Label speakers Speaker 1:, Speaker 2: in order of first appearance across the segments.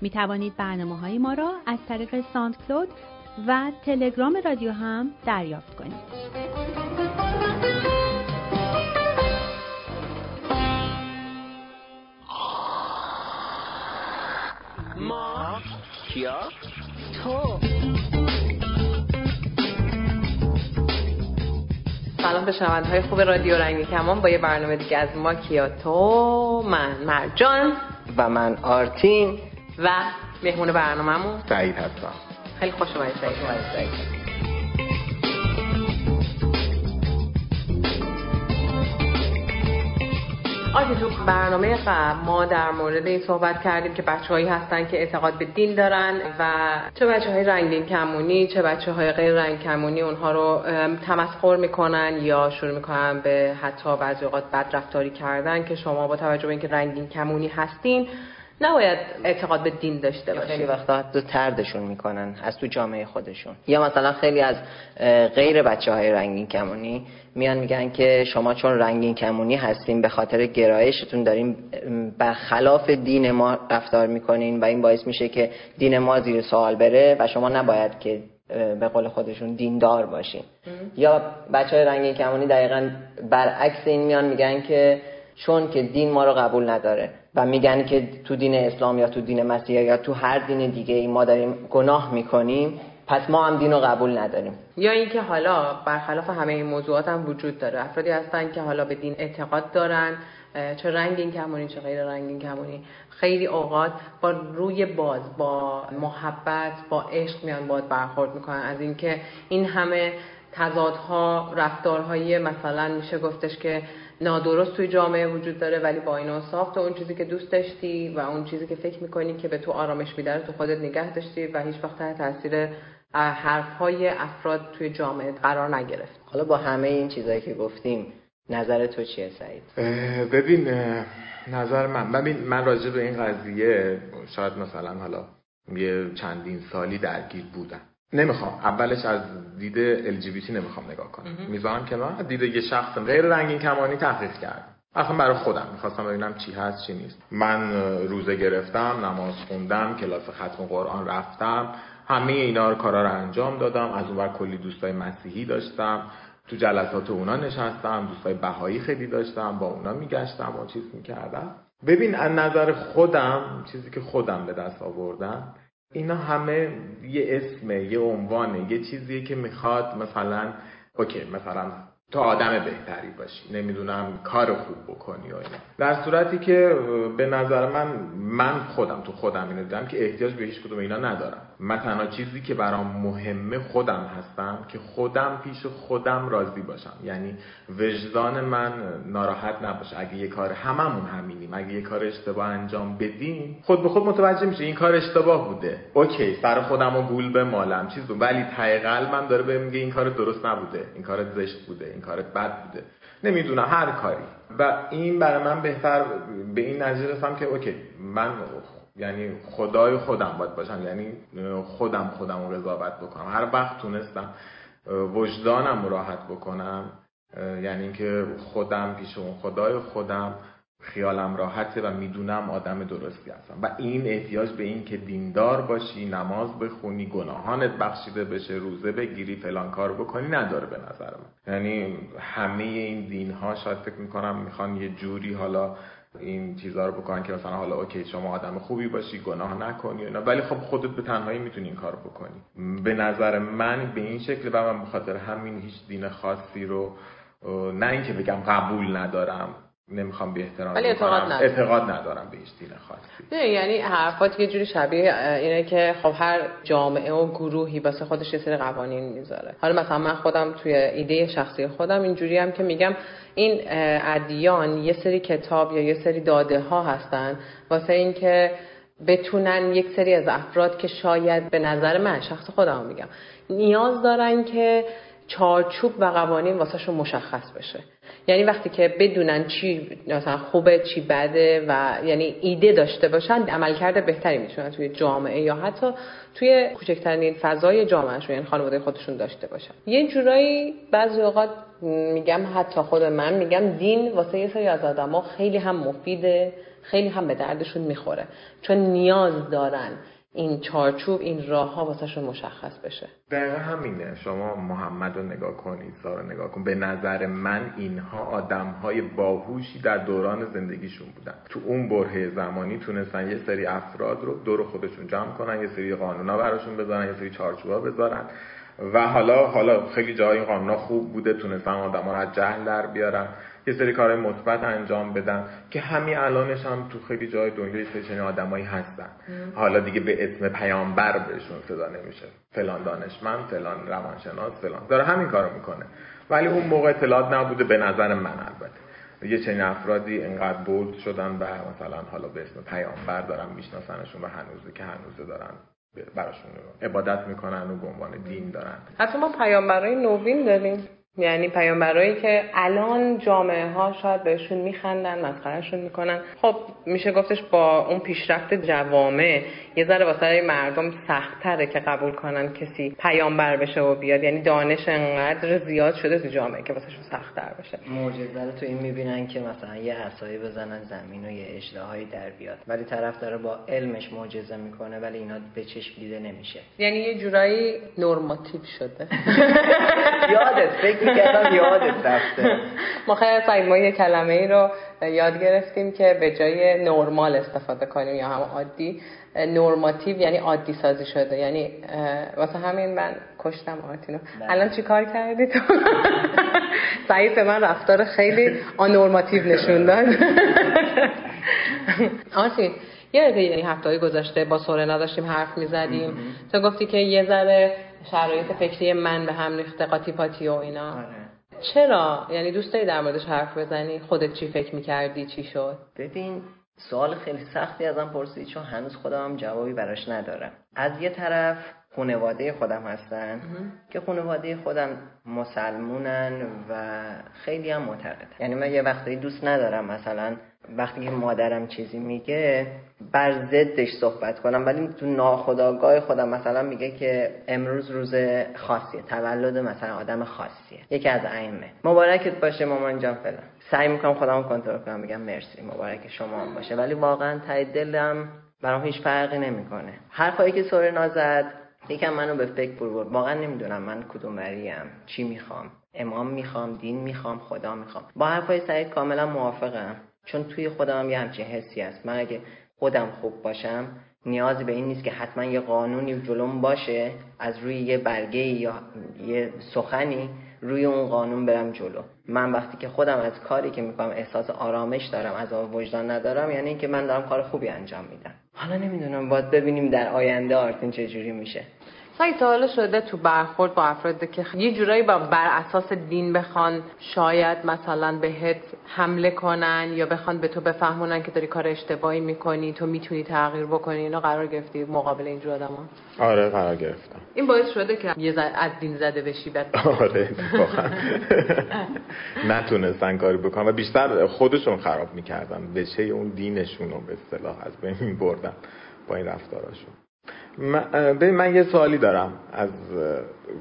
Speaker 1: می توانید برنامه های ما را از طریق ساند کلود و تلگرام رادیو هم دریافت کنید.
Speaker 2: ما؟ کیا؟ تو. سلام به های خوب رادیو رنگی کمان. با یه برنامه دیگه از ما کیا؟ تو من مرجان.
Speaker 3: و من آرتین.
Speaker 2: و مهمون برنامهمون.
Speaker 4: سعید هستم
Speaker 2: خیلی خوش اومدید. سعید. آتی تو برنامه قبل ما در مورد این صحبت کردیم که بچههایی هستن که اعتقاد به دین دارن و چه بچه های رنگین کمونی چه بچه های غیر رنگ کمونی اونها رو تمسخر می‌کنن یا شروع می‌کنن به حتی بعضی اوقات بد رفتاری کردن که شما با توجه به اینکه رنگین کمونی هستین نباید اعتقاد به دین داشته باشید
Speaker 3: خیلی وقتا حتی تردشون می‌کنن از تو جامعه خودشون. یا مثلا خیلی از غیر بچه های رنگین کمونی میان میگن که شما چون رنگین کمونی هستین به خاطر گرایشتون دارین برخلاف دین ما رفتار می‌کنین و این باعث میشه که دین ما زیر سوال بره و شما نباید که به قول خودشون دیندار باشین. یا بچه های رنگین کمونی دقیقا برعکس این میان میگن که چون که دین ما رو قبول نداره. و میگن که تو دین اسلام یا تو دین مسیح یا تو هر دین دیگه ای ما داریم گناه می‌کنیم پس ما هم دین رو قبول نداریم.
Speaker 2: یا اینکه حالا برخلاف همه این موضوعات هم وجود داره. افرادی هستن که حالا به دین اعتقاد دارن چه رنگین کمونی چه غیر رنگین کمونی. خیلی اوقات با روی باز با محبت با عشق میان باید برخورد می‌کنن. از اینکه این همه تضادها رفتارهایی مثلا میشه گفتش که نادرست توی جامعه وجود داره ولی با این ساخت اون چیزی که دوست داشتی و اون چیزی که فکر می‌کنی که به تو آرامش میداره تو خودت نگه داشتی و هیچ وقت تحت تاثیر حرف های افراد توی جامعه قرار نگرفت
Speaker 3: حالا با همه این چیزایی که گفتیم نظر تو چیه سعید؟
Speaker 4: ببین نظر من ببین من راجع به این قضیه شاید مثلا حالا یه چندین سالی درگیر بودم نمی‌خوام. اولش از دید LGBT نمی‌خوام نگاه کنم. می‌ذارم کنار دید یه شخص غیر رنگین کمانی تحقیق کردم اصلا برای خودم. می‌خواستم ببینم چی هست چی نیست. من روزه گرفتم نماز خوندم کلاس ختم قرآن رفتم. همه اینا رو کارا رو انجام دادم. از اون کلی دوستای مسیحی داشتم. تو جلسات اونا نشستم دوستای بهایی خیلی داشتم. با اونا میگشتم و چیز می‌کردم. ببین از نظر خودم چیزی که خودم به دست آوردم اینا همه یه اسمه یه عنوانه یه چیزیه که می‌خواد مثلا اوکی مثلا تو آدم بهتری باشی نمی‌دونم کار خوب بکنی و اینا. در صورتی که به نظر من من خودم تو خودم اینو دیدم که احتیاج به هیچ کدوم اینا ندارم. من تنها چیزی که برام مهمه خودم هستم که خودم پیش خودم راضی باشم. یعنی وجدان من ناراحت نباشه. اگه یه کار هممون همینیم اگه یه کار اشتباه انجام بدیم خود به خود متوجه میشه این کار اشتباه بوده. اوکی سر خودم رو گول مالم چیز ولی ته قلبم داره بهم میگه این کار درست نبوده. این کار زشت بوده. این کارت بد بوده. نمی‌دونم هر کاری. و این برای من بهتر به این نتیجه رسم که اوکی من یعنی خدای خودم باید باشم یعنی خودم خودم رو قضاوت بکنم. هر وقت تونستم وجدانم راحت بکنم یعنی اینکه خودم پیش اون خدای خودم خیالم راحته و می‌دونم آدم درستی هستم. و این احتیاج به این که دیندار باشی نماز بخونی گناهانت بخشیده بشه روزه بگیری فلان کار بکنی نداره به نظر من. یعنی همه این دین ها شاید فکر می‌کنم می‌خوان یه جوری حالا این چیزها رو بکنن که مثلا حالا اوکی شما آدم خوبی باشی گناه نکنی اینا. ولی خب خودت به تنهایی می‌تونی این کار بکنی. به نظر من به این شکل و من بخاطر همین هیچ دین خاصی رو نه اینکه بگم قبول ندارم. نمی‌خوام به احترام
Speaker 2: ولی اعتقاد ندارم.
Speaker 4: اعتقاد ندارم به هیچ دین خاصی
Speaker 2: نه یعنی حرفات یه جوری شبیه اینه که خب هر جامعه و گروهی واسه خودش یه سری قوانین می‌ذاره. حالا مثلا من خودم توی ایده شخصی خودم اینجوری هم که میگم این ادیان یه سری کتاب یا یه سری داده ها هستن واسه اینکه بتونن یک سری از افراد که شاید به نظر من شخص خودم میگم نیاز دارن که چارچوب و قوانین واسهشون مشخص بشه. یعنی وقتی که بدونن چی مثلا خوبه چی بده و یعنی ایده داشته باشن عملکرد بهتری می‌تونن توی جامعه یا حتی توی کوچکترین فضای جامعهشون یعنی خانواده خودشون داشته باشن. یه جورایی بعضی اوقات میگم حتی خود من میگم دین واسه یه سری از آدما خیلی هم مفیده خیلی هم به دردشون می‌خوره. چون نیاز دارن این چارچوب این راه ها واسهشون مشخص بشه.
Speaker 4: دقیقا همینه. شما محمد رو نگاه کنید سارا نگاه کن. به نظر من اینها آدم های باهوشی در دوران زندگیشون بودن. تو اون برهه زمانی تونستن یه سری افراد رو دور خودشون جمع کنن یه سری قانونا براشون بذارن یه سری چارچوبا بذارن. و حالا حالا خیلی جای این قانونا خوب بوده تونستن آدم ها رو از جهل در بیارن. یه سری کارهای مثبت انجام بدن که همین الانش هم تو خیلی جای دنیا چنین آدمایی هستن. حالا دیگه به اسم پیامبر بهشون صدا نمیشه. فلان دانشمند فلان روانشناس فلان. داره همین کارو می‌کنه. ولی اون موقع اطلاعات نبوده به نظر من البته. یه چنین افرادی انقدر بولد شدن و مثلا حالا به اسم پیامبر دارن میشناسنشون و هنوزه که هنوزه دارن براشون عبادت می‌کنن و به عنوان دین دارن.
Speaker 2: حتی ما پیامبرای نوین داریم. یعنی پیامبرایی که الان جامعه ها شاید بهشون میخندن مسخرهشون می‌کنن. خب میشه گفتش با اون پیشرفت جوامع یه ذره واسه مردم سختتره که قبول کنن کسی پیامبر بشه و بیاد. یعنی دانش انقدر زیاد شده تو جامعه که واسهشون سختتر بشه.
Speaker 3: معجزه رو تو این می‌بینن که مثلا یه عصایی بزنن زمین و یه اجدهایی در بیاد. ولی طرف داره با علمش معجزه می‌کنه ولی اینا به چشم دیده نمیشه.
Speaker 2: یعنی یه جورایی نرماتیو شده.
Speaker 3: یادت می‌کردم یادت رفته.
Speaker 2: ما خیلی ما یه کلمه ای رو یاد گرفتیم که به جای نرمال استفاده کنیم یا هم عادی. نرماتیو یعنی عادی سازی شده. یعنی واسه همین من کشتم آرتینو. الان چی کار کردی تو؟ سعید به من رفتار خیلی آنورماتیو نشون داد. آرتین یه یعنی هفته های گذشته با سورنا داشتیم حرف می‌زدیم. تو گفتی که یه ذره شرایط فکری من به هم ریخته قاطی پاتی و اینا.
Speaker 3: آره.
Speaker 2: چرا؟ یعنی دوست داری در موردش حرف بزنی؟ خودت چی فکر می‌کردی؟ چی شد؟
Speaker 3: ببین سوال خیلی سختی ازم پرسید چون هنوز خودم هم جوابی براش ندارم. از یه طرف خانواده خودم هستن که خانواده خودم مسلمونن و خیلی هم معتقد یعنی من یه وقتی دوست ندارم مثلا وقتی که مادرم چیزی میگه بر ضدش صحبت کنم. ولی تو ناخداگاه خودم مثلا میگه که امروز روز خاصیه تولد مثلا آدم خاصیه. یکی از ائمه. مبارکت باشه مامان جان فلان سعی می‌کنم خودم کنترل کنم میگم مرسی. مبارک شما هم باشه. ولی واقعا ته دلم برام هیچ فرقی نمی‌کنه. حرفایی که سوره نازد یکم منو به فکر برد. واقعا نمی‌دونم من کدوم وریم چی می‌خوام. امام می‌خوام دین می‌خوام خدا می‌خوام. با حرفای سعید کاملا موافقم. چون توی خودم یه همچین حسی هست. من اگه خودم خوب باشم نیازی به این نیست که حتما یه قانونی جلوم باشه از روی یه برگه یا یه سخنی روی اون قانون برم جلو. من وقتی که خودم از کاری که می‌کنم احساس آرامش دارم از وجدان ندارم یعنی اینکه من دارم کار خوبی انجام میدم. حالا نمی‌دونم باید ببینیم در آینده آرتین چجوری میشه.
Speaker 2: سعی تا حالا شده تو برخورد با افرادی که یه جورایی با بر اساس دین بخوان شاید مثلا بهت حمله کنن یا بخوان به تو بفهمونن که داری کار اشتباهی می‌کنی تو می‌تونی تغییر بکنی اینا قرار گرفتی مقابل اینجور آدم ها
Speaker 4: آره قرار گرفتم.
Speaker 2: این باعث شده که یه زد از دین زده بشی بعد.
Speaker 4: آره نتونستن کاری بکنن و بیشتر خودشون خراب می‌کردن. بچه اون دینشون رو به اصطلاح از بین بردن با این رفتاراشون. من, من یه سوالی دارم از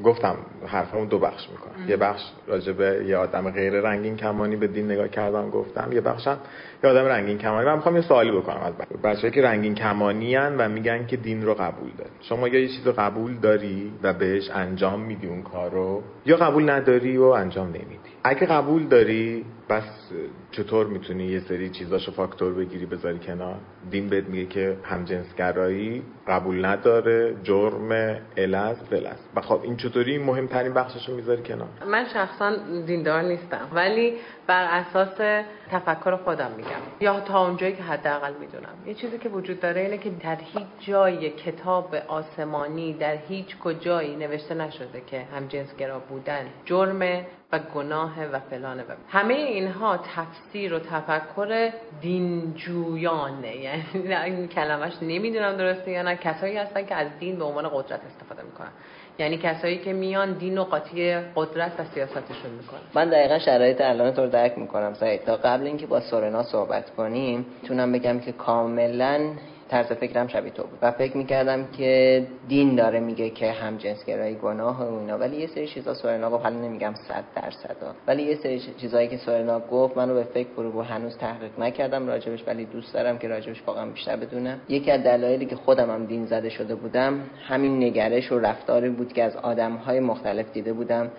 Speaker 4: گفتم حرفمون دو بخش می‌کنم. یه بخش راجع به یه آدم غیر رنگین کمانی به دین نگاه کردم گفتم. یه بخشم یه آدم رنگین کمانی. من می‌خوام یه سوالی بکنم از بچه‌ای که رنگین کمانی هن و میگن که دین رو قبول داری شما یا یه چیز رو قبول داری و بهش انجام میدی اون کارو یا قبول نداری و انجام نمیدی. اگه قبول داری بس چطور می‌تونی یه سری چیزاشو فاکتور بگیری بذاری کنار؟ دین بهت میگه که همجنسگرایی قبول نداره جرم الز فلز و خب این چطوری مهمترین بخششو می‌ذاری کنار؟
Speaker 2: من شخصا دیندار نیستم ولی بر اساس تفکر خودم میگم. یا تا اونجایی که حداقل می‌دونم. یه چیزی که وجود داره اینه که در هیچ جای کتاب آسمانی در هیچ کجایی نوشته نشده که همجنسگرا بودن جرمه و گناه و فلانه. و همه اینها تفسیر و تفکر دینجویانه. یعنی این کلمش نمی‌دونم درسته یا نه. کسایی هستن که از دین به عنوان قدرت استفاده می‌کنن. یعنی کسایی که میان دین و قاطی قدرت و سیاستشون می‌کنن.
Speaker 3: من دقیقا شرایط الان رو درک می‌کنم سعید. تا قبل اینکه با سورنا صحبت کنیم تونم بگم که کاملا طرز فکرم شبیه تو بود. و فکر می‌کردم که دین داره میگه که هم گرایی گناه و اینا. ولی یه سری چیزا سورنا گفت. حالا نمیگم 100 درصد ولی یه سری چیزایی که سورنا گفت منو به فکر فرو هنوز تحقیق نکردم. راجبش ولی دوست دارم که راجبش واقعا بیشتر بدونم یکی از دلایلی که خودم هم دین زده شده بودم همین نگرش و رفتاری بود که از آدمهای مختلف دیده بودم.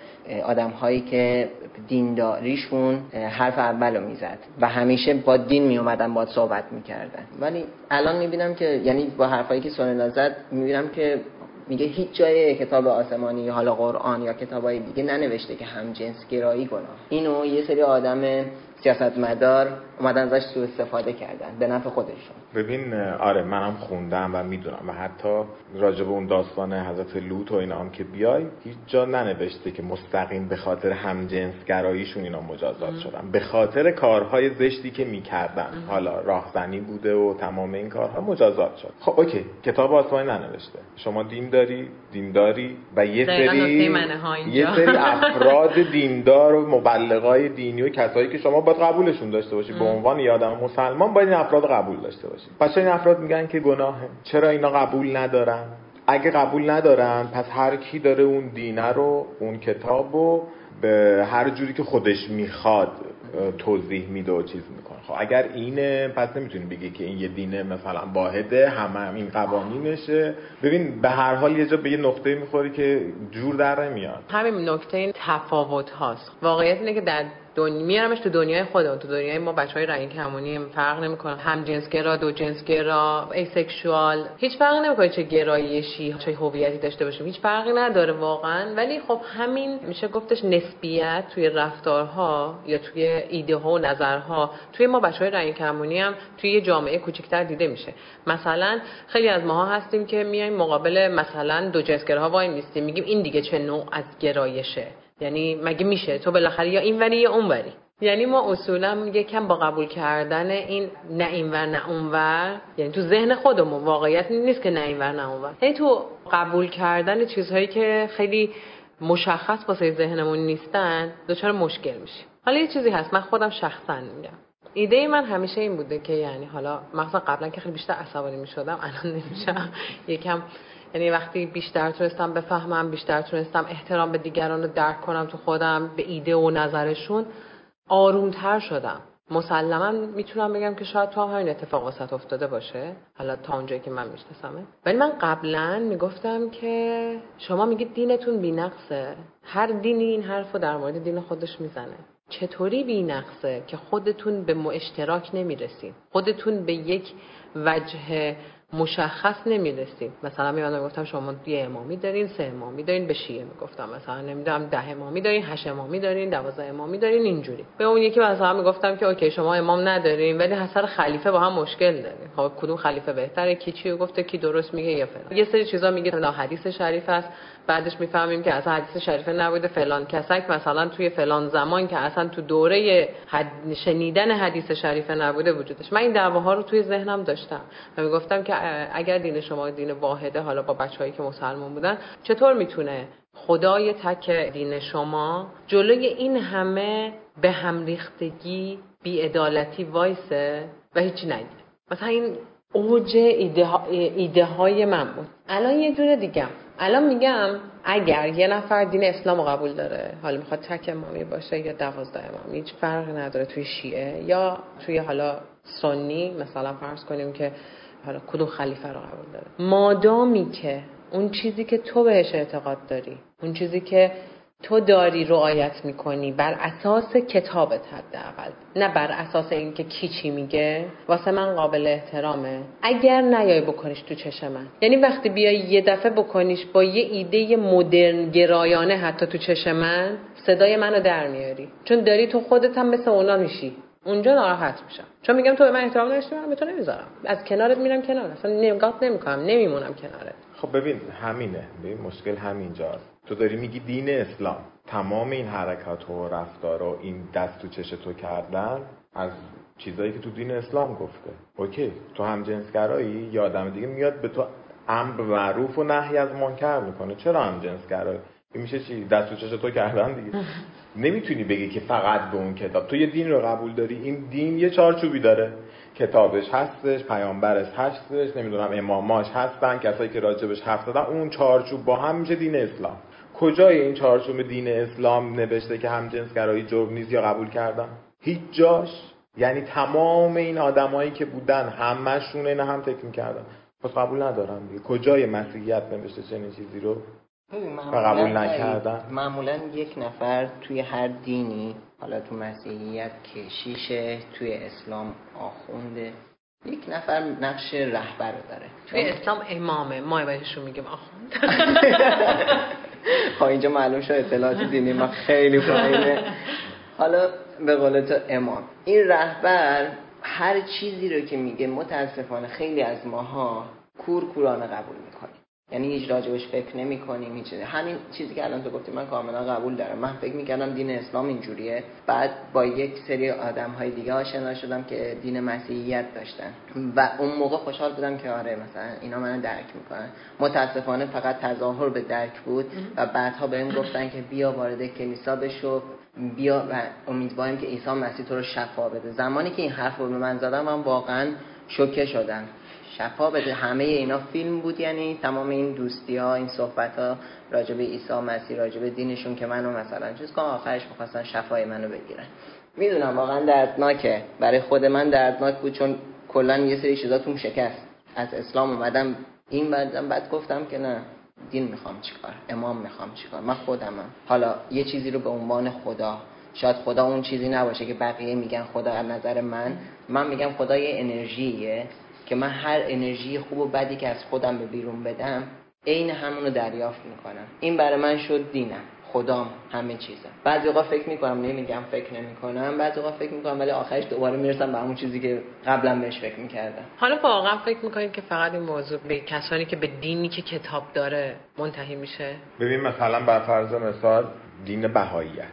Speaker 3: آدمهایی که دینداریشون حرف اولو می‌زد. و همیشه با دین میومدن با صحبت می‌کردن. ولی الان می‌بینم که یعنی با حرفایی که سونا زد می‌بینم که میگه هیچ جای کتاب آسمانی حالا قرآن یا کتابای دیگه ننوشته که هم جنس گرایی گناه. اینو یه سری آدم سیاستمدار اومدن ازش سوء استفاده کردن به نفع خودشون.
Speaker 4: ببین آره منم خوندم و می‌دونم و حتی راجع به اون داستان حضرت لوط و اینا هم که بیای هیچ جا ننوشته که مستقیم به خاطر همجنسگراییشون اینا مجازات شدن. به خاطر کارهای زشتی که می‌کردن. حالا راهزنی بوده و تمام این کارها مجازات شد. خب اوکی. کتاب آسمانی ننوشته. شما دین داری؟ دین داری و یه سری یه سری افراد دیندار و مبلغای دینی و کسایی که شما باید قبولشون داشته باشی. به عنوان یه آدم مسلمان باید این افراد قبول داشته باشی پس این افراد میگن که گناهه. چرا اینا قبول ندارن؟ اگه قبول ندارن پس هر کی داره اون دینه رو اون کتاب رو به هر جوری که خودش می‌خواد توضیح میده و چیز می‌کنه. خب اگر اینه پس نمی‌تونی بگی که این یه دینه مثلا واحده همه هم این قوانینشه. ببین به هر حال یه جا به یه نقطه می‌خوری که جور در نمیاد.
Speaker 2: همین نکته این تفاوت هاست. واقعیت اینه که در دنیا میارمش تو دنیای خودمون تو دنیای ما بچه های رنگین کمونی فرق نمی‌کنه. هم جنسگرا دو جنسگرا asexual هیچ فرقی نمی‌کنه چه گرایشی چه هویتی داشته باشیم. هیچ فرقی نداره واقعا. ولی خب همین میشه گفتش نسبیت توی رفتارها یا توی ایده ها و نظرها. توی ما بچه های رنگین کمونی هم توی یه جامعه کوچکتر دیده میشه. مثلا خیلی از ماها هستیم که میایم مقابل مثلا دو جنسگراها وای میستیم. میگیم این دیگه چه نوع از گرایشه؟ یعنی مگه میشه؟ تو بالاخره یا این وری یا اون وری. یعنی ما اصولا یکم با قبول کردن این نه این ور نه اون ور. یعنی تو ذهن خودمون واقعیت نیست که نه این ور نه اون ور. یعنی تو قبول کردن چیزهایی که خیلی مشخص واسه ذهنمون نیستن دچار مشکل میشه حالا یه چیزی هست من خودم شخصا میگم. ایده من همیشه این بوده که یعنی حالا مثلا قبلا که خیلی بیشتر عصبانی می‌شدم الان نمیشم. یکم یعنی وقتی بیشتر تونستم بفهمم بیشتر تونستم احترام به دیگران رو درک کنم تو خودم به ایده و نظرشون آرومتر شدم. مسلما می‌تونم بگم که شاید تو هم همین اتفاق واسط افتاده باشه. حالا تا اونجایی که من میشناسمه. ولی من قبلا می‌گفتم که شما میگید دینتون بینقصه. هر دینی این حرف رو در مورد دین خودش می‌زنه. چطوری بینقصه که خودتون به اشتراک نمی‌رسید؟ خودتون به یک وجه مشخص نمی‌رسیم مثلا میادم گفتم شما یه امامی دارین سه امامی دارین به شیعه می‌گفتم. مثلا نمی‌دونم ده امامی دارین هشت امامی دارین دوازده امامی دارین اینجوری. به اون یکی مثلا می‌گفتم که اوکی شما امام ندارین ولی حسر خلیفه با هم مشکل دارین خب کدوم خلیفه بهتره؟ کی چی گفته؟ کی درست میگه یا فلان. یه سری چیزا میگه نه حدیث شریف است بعدش می‌فهمیم که اصلا حدیث شریفه نبوده. فلان کسک مثلا توی فلان زمان که اصلا تو دوره حد... شنیدن حدیث شریفه نبوده وجودش. من این دعواها رو توی ذهنم داشتم. و می‌گفتم که اگر دین شما دین واحده حالا با بچههایی که مسلمان بودن چطور می‌تونه خدای تک دین شما جلوی این همه به هم ریختگی بیعدالتی وایسه و هیچی نگیره مثلا این اوج ایده, ایده های من بود. الان یه دونه دیگه الان میگم اگر یه نفر دین اسلام قبول داره حالا می‌خواد تک امامی باشه یا دوازده امامی هیچ فرقی نداره توی شیعه یا توی حالا سنی مثلا فرض کنیم که حالا کدوم خلیفه رو قبول داره؟ مادامی که اون چیزی که تو بهش اعتقاد داری اون چیزی که تو داری رعایت می‌کنی بر اساس کتابت حداقل نه بر اساس اینکه کی چی میگه. واسه من قابل احترامه. اگر نیای بکنیش تو چشم من. یعنی وقتی بیای یه دفعه بکنیش با یه ایده مدرن گرایانه حتی تو چشم من صدای منو در میاری. چون داری تو خودت هم مثل اونا میشی. اونجا ناراحت میشم. چون میگم تو به من احترام نداشتی من به تو نمی‌ذارم. از کنارت میرم کنار. اصلا نگات نمی‌کنم نمیمونم کنارت.
Speaker 4: خب ببین همینه. ببین مشکل همینجاست تو داری میگی دین اسلام. تمام این حرکات و رفتار و این دست تو چش تو کردن از چیزایی که تو دین اسلام گفته. اوکی. تو هم جنسگرایی؟ یا آدم دیگه میاد به تو امر معروف و نهی از منکر می‌کنه. چرا هم جنسگرایی؟ میشه چی؟ دست تو چش تو کردن دیگه. نمی‌تونی بگی که فقط به اون کتاب. تو یه دین رو قبول داری این دین یه چارچوبی داره. کتابش هستش پیامبرش هستش نمی‌دونم اماماش هستن کسایی که راجبش حرف زدن اون چارچوب با هم میشه دین اسلام. کجای این چارچوب دین اسلام نوشته که هم جنسگرایی جرم نیست یا قبول کردن؟ هیچ جاش. یعنی تمام این آدمایی که بودن همشون این هم فکر می‌کردن پس قبول ندارن دیگه. کجای مسیحیت نوشته چنین چیزی رو؟ قبول نکردن.
Speaker 3: معمولا یک نفر توی هر دینی حالا تو مسیحیت کشیشه توی اسلام آخونده یک نفر نقش رهبر داره.
Speaker 2: توی اسلام امامه. ما بهشون میگیم آخوند.
Speaker 3: ها خب اینجا معلوم شد اطلاعات دینی ما خیلی پایینه. حالا به قول تو امام. این رهبر هر چیزی رو که میگه متاسفانه خیلی از ماها کور کورانه قبول یعنی هیچ راجبش فکر نمی کنیم همین چیزی که الان تو گفتی من کاملا قبول دارم. من فکر می‌کردم دین اسلام اینجوریه. بعد با یک سری آدم های دیگه آشنا شدم که دین مسیحیت داشتن. و اون موقع خوشحال بودم که آره مثلا اینا منو درک می‌کنن. متاسفانه فقط تظاهر به درک بود و بعدها بهم گفتن که بیا وارد کلیسا بشو بیا و امیدواریم که عیسی مسیح تو رو شفا بده. زمانی که این حرف رو به من زدم من واقعا شوکه شدم. شفا بده. همه اینا فیلم بود یعنی تمام این دوستی ها این صحبت ها راجب عیسی مسیح راجب دینشون که منو مثلا چیز کنم آخرش می‌خواستن شفای منو بگیرن. می‌دونم واقعا دردناکه. برای خود من دردناک بود چون کلا یه سری چیزاتون شکست. از اسلام اومدم این بعدم بعد گفتم که نه دین می‌خوام چیکار امام می‌خوام چیکار من خودمم. حالا یه چیزی رو به عنوان خدا شاید خدا اون چیزی نباشه که بقیه میگن خدا از نظر من من میگم خدا یه انرژیه. که من هر انرژی خوب و بدی که از خودم به بیرون بدم عین همونو دریافت می‌کنم. این برای من شد دینم. خدام همه چیزم. بعضی اوقات فکر می‌کنم نمیگم فکر نمی‌کنم. بعضی اوقات فکر می‌کنم ولی آخرش دوباره می‌رسم به همون چیزی که قبلا بهش فکر می‌کردم.
Speaker 2: حالا واقعا فکر می‌کنید که فقط این موضوع به کسانی که به دینی که کتاب داره منتهی میشه؟
Speaker 4: ببین مثلا بر فرض مثال دین بهاییت.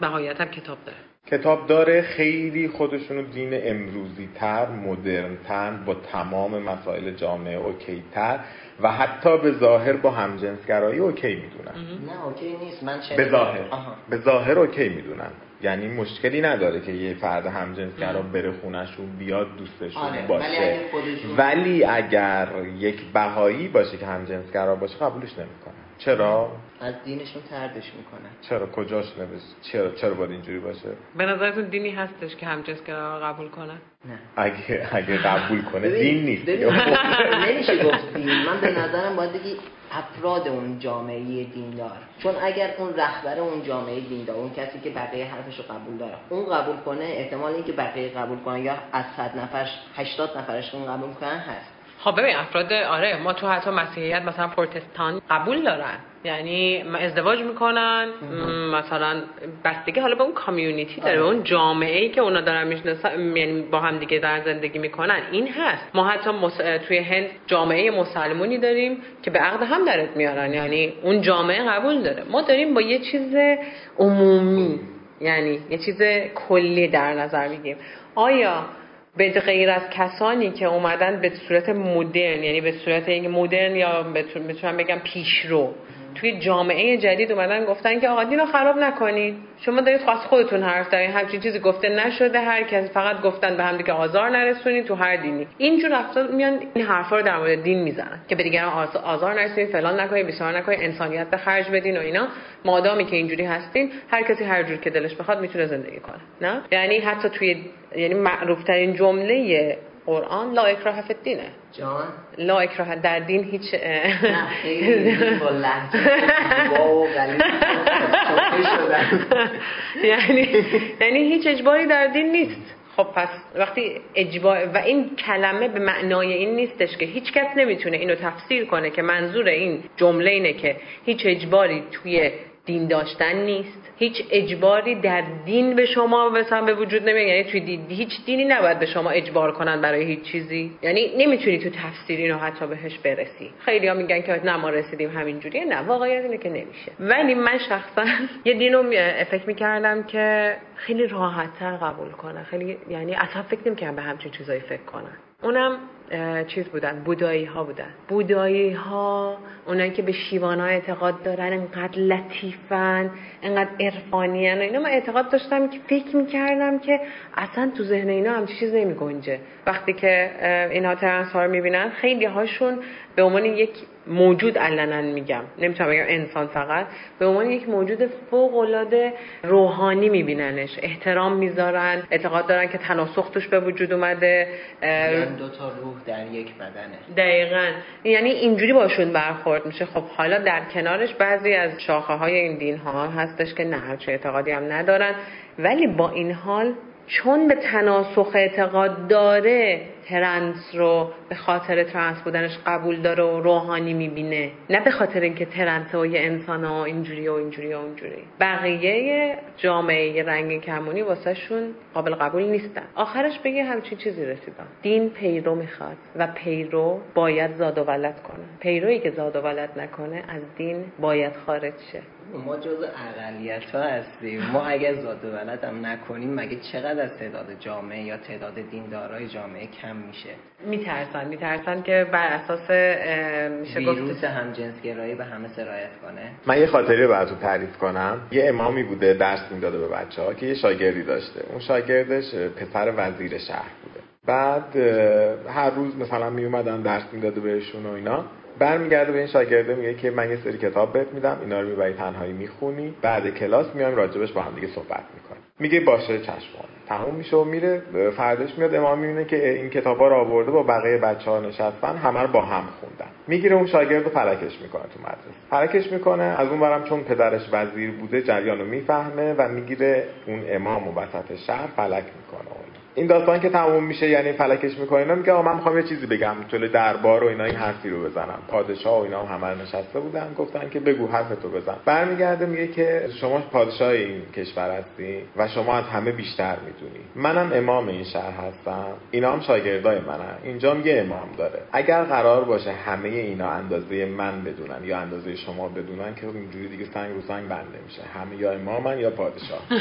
Speaker 2: بهاییت هم کتاب داره.
Speaker 4: کتاب داره خیلی خودشونو دین امروزی تر مدرن تر با تمام مسائل جامعه okay تر و حتی به ظاهر با همجنسگرایی okay می‌دونن.
Speaker 3: نه okay نیست. من
Speaker 4: به ظاهر. به ظاهر okay می‌دونن. یعنی مشکلی نداره که یه فرد همجنسگرا بره خونشون بیاد دوستشون
Speaker 3: آره.
Speaker 4: باشه. ولی اگر یک بهایی باشه که همجنسگرا باشه قبولش نمی‌کنه چرا؟
Speaker 3: از دینشون تردش می‌کنه
Speaker 4: چرا؟ کجاش نوشت چرا؟ چرا باید اینجوری باشه؟
Speaker 2: به نظرتون دینی هستش که همجنسگرا قبول کنه؟
Speaker 3: نه.
Speaker 4: اگه اگه قبول کنه دین نیست
Speaker 3: نمیشه گفت دین. من به نظرم باید بگی افراد اون جامعه دیندار. چون اگر اون رهبر اون جامعه دیندار اون کسی که بقیه حرفش رو قبول داره اون قبول کنه احتمال اینکه بقیه قبول کنه یا از 100 نفر 80 نفرش اون قبول کنن هست.
Speaker 2: خب ببین افراد آره ما تو حتی مسیحیت مثلا پروتستان قبول دارن. یعنی ازدواج می‌کنن مثلا بستگی حالا به اون کامیونیتی داره به اون جامعه ای که اونا دارن می‌شناسن یعنی با هم دیگه در زندگی می‌کنن. این هست. ما حتی توی هند جامعه مسلمونی داریم که به عقد هم درت میارن. یعنی اون جامعه قبول داره. ما داریم با یه چیز عمومی یعنی یه چیز کلی در نظر میگیم آیا به غیر از کسانی که اومدن به صورت مدرن یعنی به صورت اینکه مدرن یا بتونم بگم پیشرو. توی جامعه جدید اومدن گفتن که آقا دین رو خراب نکنید شما دارید خاص خودتون حرف دارین. همچین چیزی گفته نشده. هر کس فقط گفتن به هم دیگه آزار نرسونید تو هر دینی. اینجور افراد میان این حرفا رو در مورد دین می‌زنن که به دیگران آزار نرسونید فلان نکنید بسیار نکنید انسانیت به خرج بدین و اینا. مادامی که اینجوری هستین هر کسی هر جور که دلش بخواد می‌تونه زندگی کنه. نه؟ یعنی حتی توی یعنی معروف ترین جمله قرآن لا اکراه فی الدینه.
Speaker 3: جان؟
Speaker 2: لا اکراه در دین هیچ
Speaker 3: نه خیلی با.
Speaker 2: یعنی یعنی هیچ اجباری در دین نیست. خب پس وقتی اجبار و این کلمه به معنای این نیستش که هیچ کس نمی‌تونه اینو تفسیر کنه که منظور این جمله اینه که هیچ اجباری توی دین داشتن نیست. هیچ اجباری در دین به شما مثلا به وجود نمیاد. یعنی توی دین هیچ دینی نباید به شما اجبار کنن برای هیچ چیزی. یعنی نمی‌تونی تو تفسیر اینو حتی بهش برسی. خیلی ها میگن که نه ما رسیدیم همینجوریه. نه واقعیت اینه که نمیشه. ولی من شخصا یه دینو فکر می‌کردم که خیلی راحتتر قبول کنه. خیلی یعنی اصلا فکر نمی‌کردم به همچین چیزایی فکر کنن. اونم چیز بودن بودایی ها بودن. بودایی ها اونایی که به شیوان ها اعتقاد دارن انقدر لطیفن انقدر عرفانیان اینا من اعتقاد داشتم که فکر می‌کردم که اصلا تو ذهن اینا همچین چیز نمی گنجه وقتی که اه، اینها ترنس ها رو می‌بینن خیلی هاشون به عنوان یک موجود علنا میگم. نمی‌تونم بگم انسان فقط. به عنوان یک موجود فوق العاده روحانی میبیننش. احترام می‌ذارن اعتقاد دارن که تناسخ توش به وجود اومده.
Speaker 3: یعنی دو تا روح در یک بدنه.
Speaker 2: دقیقا. یعنی اینجوری باشون برخورد میشه. خب حالا در کنارش بعضی از شاخه های این دین ها هستش که نه همچه اعتقادی هم ندارن. ولی با این حال چون به تناسخ اعتقاد داره ترنس رو به خاطر ترنس بودنش قبول داره و روحانی می‌بینه. نه به خاطر اینکه ترنس و یه انسان ها اینجوری و اینجوری و اینجوری. بقیه جامعه رنگین کمونی واسه شون قابل قبول نیستن. آخرش به همچین چیزی رسیدن دین پیرو می‌خواد و پیرو باید زاد و ولد کنه. پیرویی که زاد و ولد نکنه از دین باید خارج شه.
Speaker 3: ما جز اقلیت ها هستیم. ما اگر زاد و ولد هم نکنیم مگه چقدر از تعداد جامعه یا تعداد دیندارای جامعه کم میشه.
Speaker 2: میترسن میترسن که بر اساس میشه گفت
Speaker 3: ویروس همجنسگرایی به همه سرایت کنه.
Speaker 4: من یه خاطری رو براتون تعریف کنم. یه امامی بوده درس می‌داده به بچه ها که یه شاگردی داشته. اون شاگردش پسر وزیر شهر بوده. بعد هر روز مثلا می اومدن درس می‌داده بهشون و اینا. برمیگرده به این شاگرده میگه که من یه سری کتاب بهت میدم اینا رو می‌بری تنهایی می‌خونی بعد کلاس میایم راجبش با هم دیگه صحبت می‌کنیم. میگه باشه چشم تموم میشه و میره فرداش میاد امام می‌بینه که این کتابا رو آورده با بقیه بچه ها نشستن همه رو با هم خوندن. می‌گیره اون شاگرد رو فلکش می‌کنه تو مدرسه. فلکش می‌کنه از اون برم چون پدرش وزیر بوده جریان رو می‌فهمه و می‌گیره اون امام و وسط شهر فلک می‌کنه. این داستان که تموم میشه یعنی فلکش می‌کنه اینا میگه من می‌خوام یه چیزی بگم جلوی دربار و اینا این حرفی رو بزنم. پادشاه و اینا هم همه نشسته بودن گفتن که بگو حرفتو بزن. برمیگرده میگه که شما پادشاه این کشور هستی و شما از همه بیشتر می‌دونی. منم امام این شهر هستم. اینا هم شاگردای منن. اینجا یه امام داره. اگر قرار باشه همه اینا اندازه من بدونن یا اندازه شما بدونن که اینجوری دیگه سنگ رو سنگ بنده میشه. همه یا امامن یا پادشاه.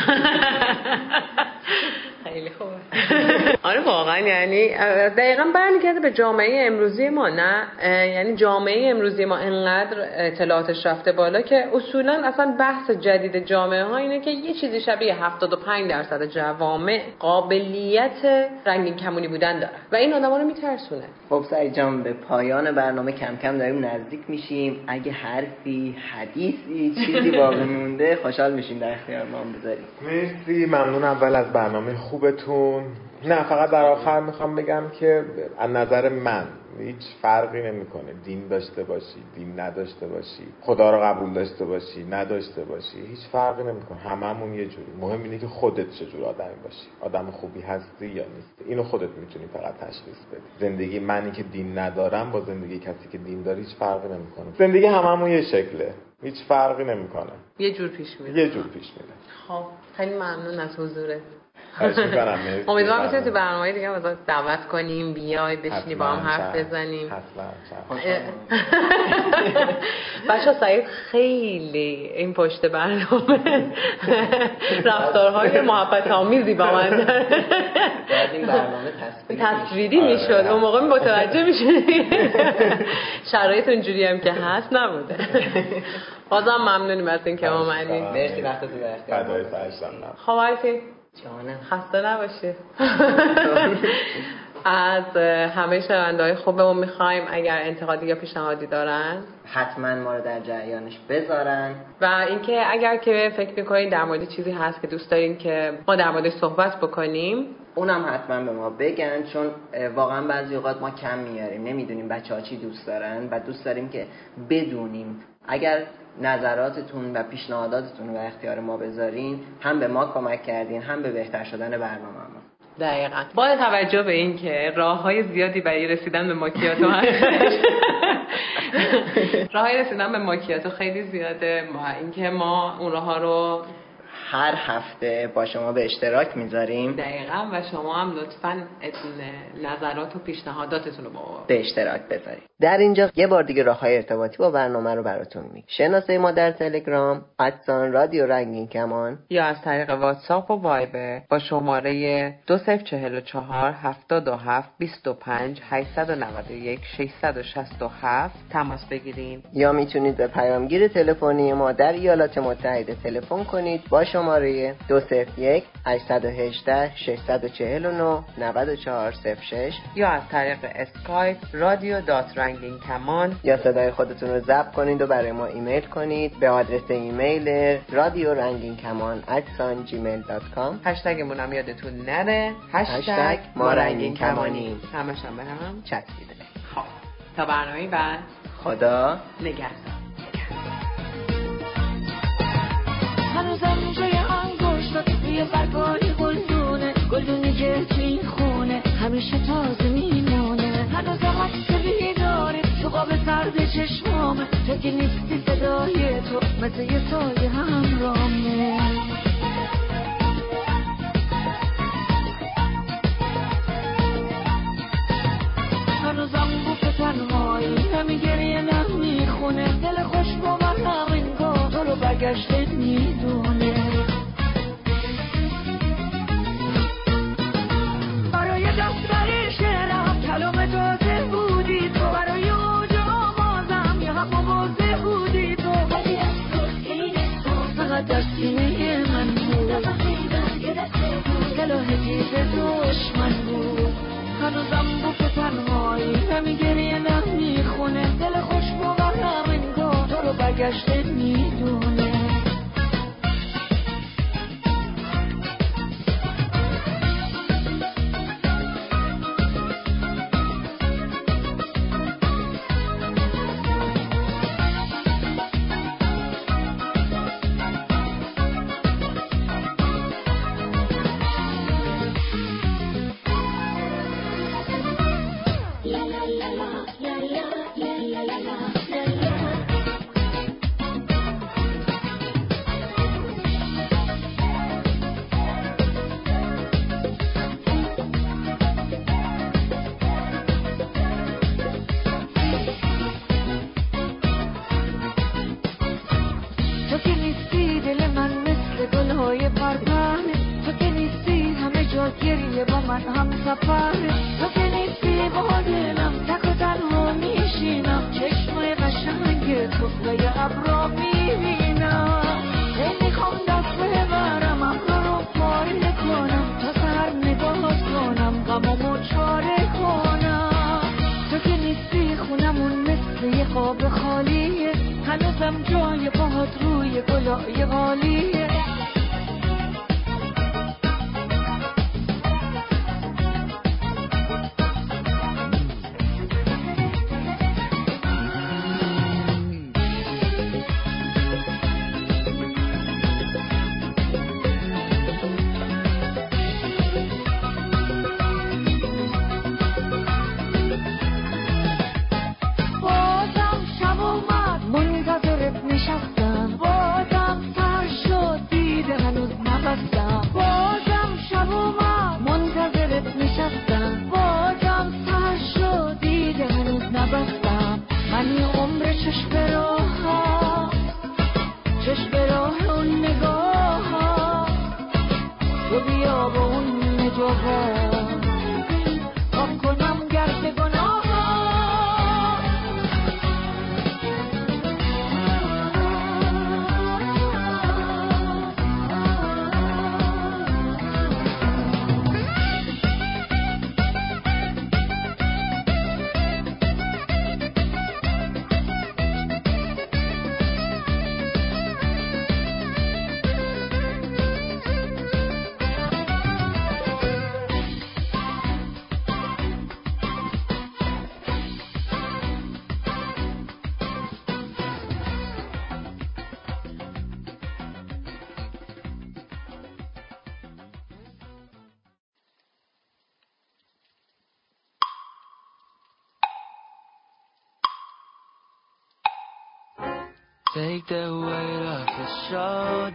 Speaker 2: خیلی خوبه. آره واقعا یعنی دقیقا برمیگرده به جامعه امروزی ما نه یعنی جامعه امروزی ما انقدر اطلاعاتش رفته بالا که اصولا اصلا بحث جدید جامعه ها اینه که یه چیزی شبیه 75 درصد جوامع قابلیت رنگین کمونی بودن دارن. و این آدما رو میترسونه.
Speaker 3: خب سعید جان به پایان برنامه کم کم داریم نزدیک میشیم. اگه حرفی حدیثی چیزی باقی مونده خوشحال میشیم در اختیار ما بذاریم.
Speaker 4: مرسی. ممنون اول از برنامه خوبتون. نه فقط در آخر می‌خوام بگم که از نظر من هیچ فرقی نمی‌کنه. دین داشته باشی دین نداشته باشی خدا رو قبول داشته باشی نداشته باشی هیچ فرقی نمی‌کنه. هممون یه جوری. مهم اینه که خودت چجور آدمی باشی. آدم خوبی هستی یا نیستی. اینو خودت می‌تونی فقط تشخیص بدی. زندگی منی که دین ندارم با زندگی کسی که دین داره هیچ فرقی نمی‌کنه. زندگی هممون یه شکله. هیچ فرقی نمی‌کنه.
Speaker 2: یه جور پیش میره.
Speaker 4: یه جور پیش میره.
Speaker 2: خب خیلی ممنون از حضورت. امیدوارم بتونی تو برنامه دیگه ازت دعوت کنیم بیای بشینی با هم حرف. بزنیم بچه سعید خیلی این پشت برنامه رفتارهای محبت آمیزی با من
Speaker 3: برنامه تصویری.
Speaker 2: می‌شد اون موقع متوجه می‌شدی شرایط اونجوری هم که هست نبوده بازم ممنونیم از اینکه اومدید
Speaker 3: مرسی وقتتون رو
Speaker 4: فدای
Speaker 2: خب
Speaker 3: جانم
Speaker 2: خسته نباشی. از همه شنونده های خوبمون می‌خوایم اگر انتقادی یا پیشنهادی دارن.
Speaker 3: حتما ما رو در جریانش بذارن.
Speaker 2: و اینکه اگر که فکر می‌کنین در مورد چیزی هست که دوست دارین که ما در موردش صحبت بکنیم.
Speaker 3: اونم حتما به ما بگن چون واقعا بعضی اوقات ما کم میاریم. نمی‌دونیم بچه ها چی دوست دارن و دوست داریم که بدونیم. اگر نظراتتون و پیشنهاداتتون رو اختیار ما بذارین هم به ما کمک کردین هم به بهتر شدن برنامه ما.
Speaker 2: دقیقا. با توجه به اینکه راه های زیادی برای رسیدن به ماکیاتو هست. راه های رسیدن به ماکیاتو خیلی زیاده و اینکه ما اون راه ها رو
Speaker 3: هر هفته با شما به اشتراک می‌ذاریم.
Speaker 2: دقیقا و شما هم لطفا نظرات و پیشنهاداتتون رو با
Speaker 3: به اشتراک بذارید. در اینجا یه بار دیگه راه های ارتباطی با برنامه رو براتون میگم شناسه ما در تلگرام ادسان رادیو رنگین کمان.
Speaker 2: یا از طریق واتساپ و وایبر با شماره 2044 77 25 891 667 تماس بگیرین.
Speaker 3: یا می‌تونید به پیامگیر تلفنی ما در ایالات متحده تلفن کنید. با شماره 201 818 649 9406
Speaker 2: یا از طریق اسکایپ رادیو dot رنگین کمان
Speaker 3: یا صدای خودتون رو ضبط کنید و برای ما ایمیل کنید به آدرس ایمیل رادیو رنگین کمان at sign Gmail dot com
Speaker 2: هشتگمون هم یادتون نره.
Speaker 3: هشتگ ما رنگین کمانیم.
Speaker 2: همشم به هم
Speaker 3: چسبیده.
Speaker 2: خب تا برنامه بعد
Speaker 3: خدا
Speaker 2: نگهدار.
Speaker 5: هنوزم جای انگشتات توی برگای گلدونه گلدونی که توی خونه. همیشه تازه میمونه. هنوزم عکس بیداری تو قاب سرد چشمامه. تو که نیستی صدای تو. مثل یه سایه همرامه. هنوزم بوک تنهایی. همین گریه نمی‌خونه دل خوش با من تو رو برگشته می‌دونه. برای دفتر شعرم کلام تازه بودی تو برای اوج آمازم یه هم مواضع بودی تو. ولی از تو این فقط در سینه من بود. سلاح دید دشمن بود. هنوزم بوک تنهایی همین گریه نمی‌خونه. دل خوش با من همین تو رو برگشته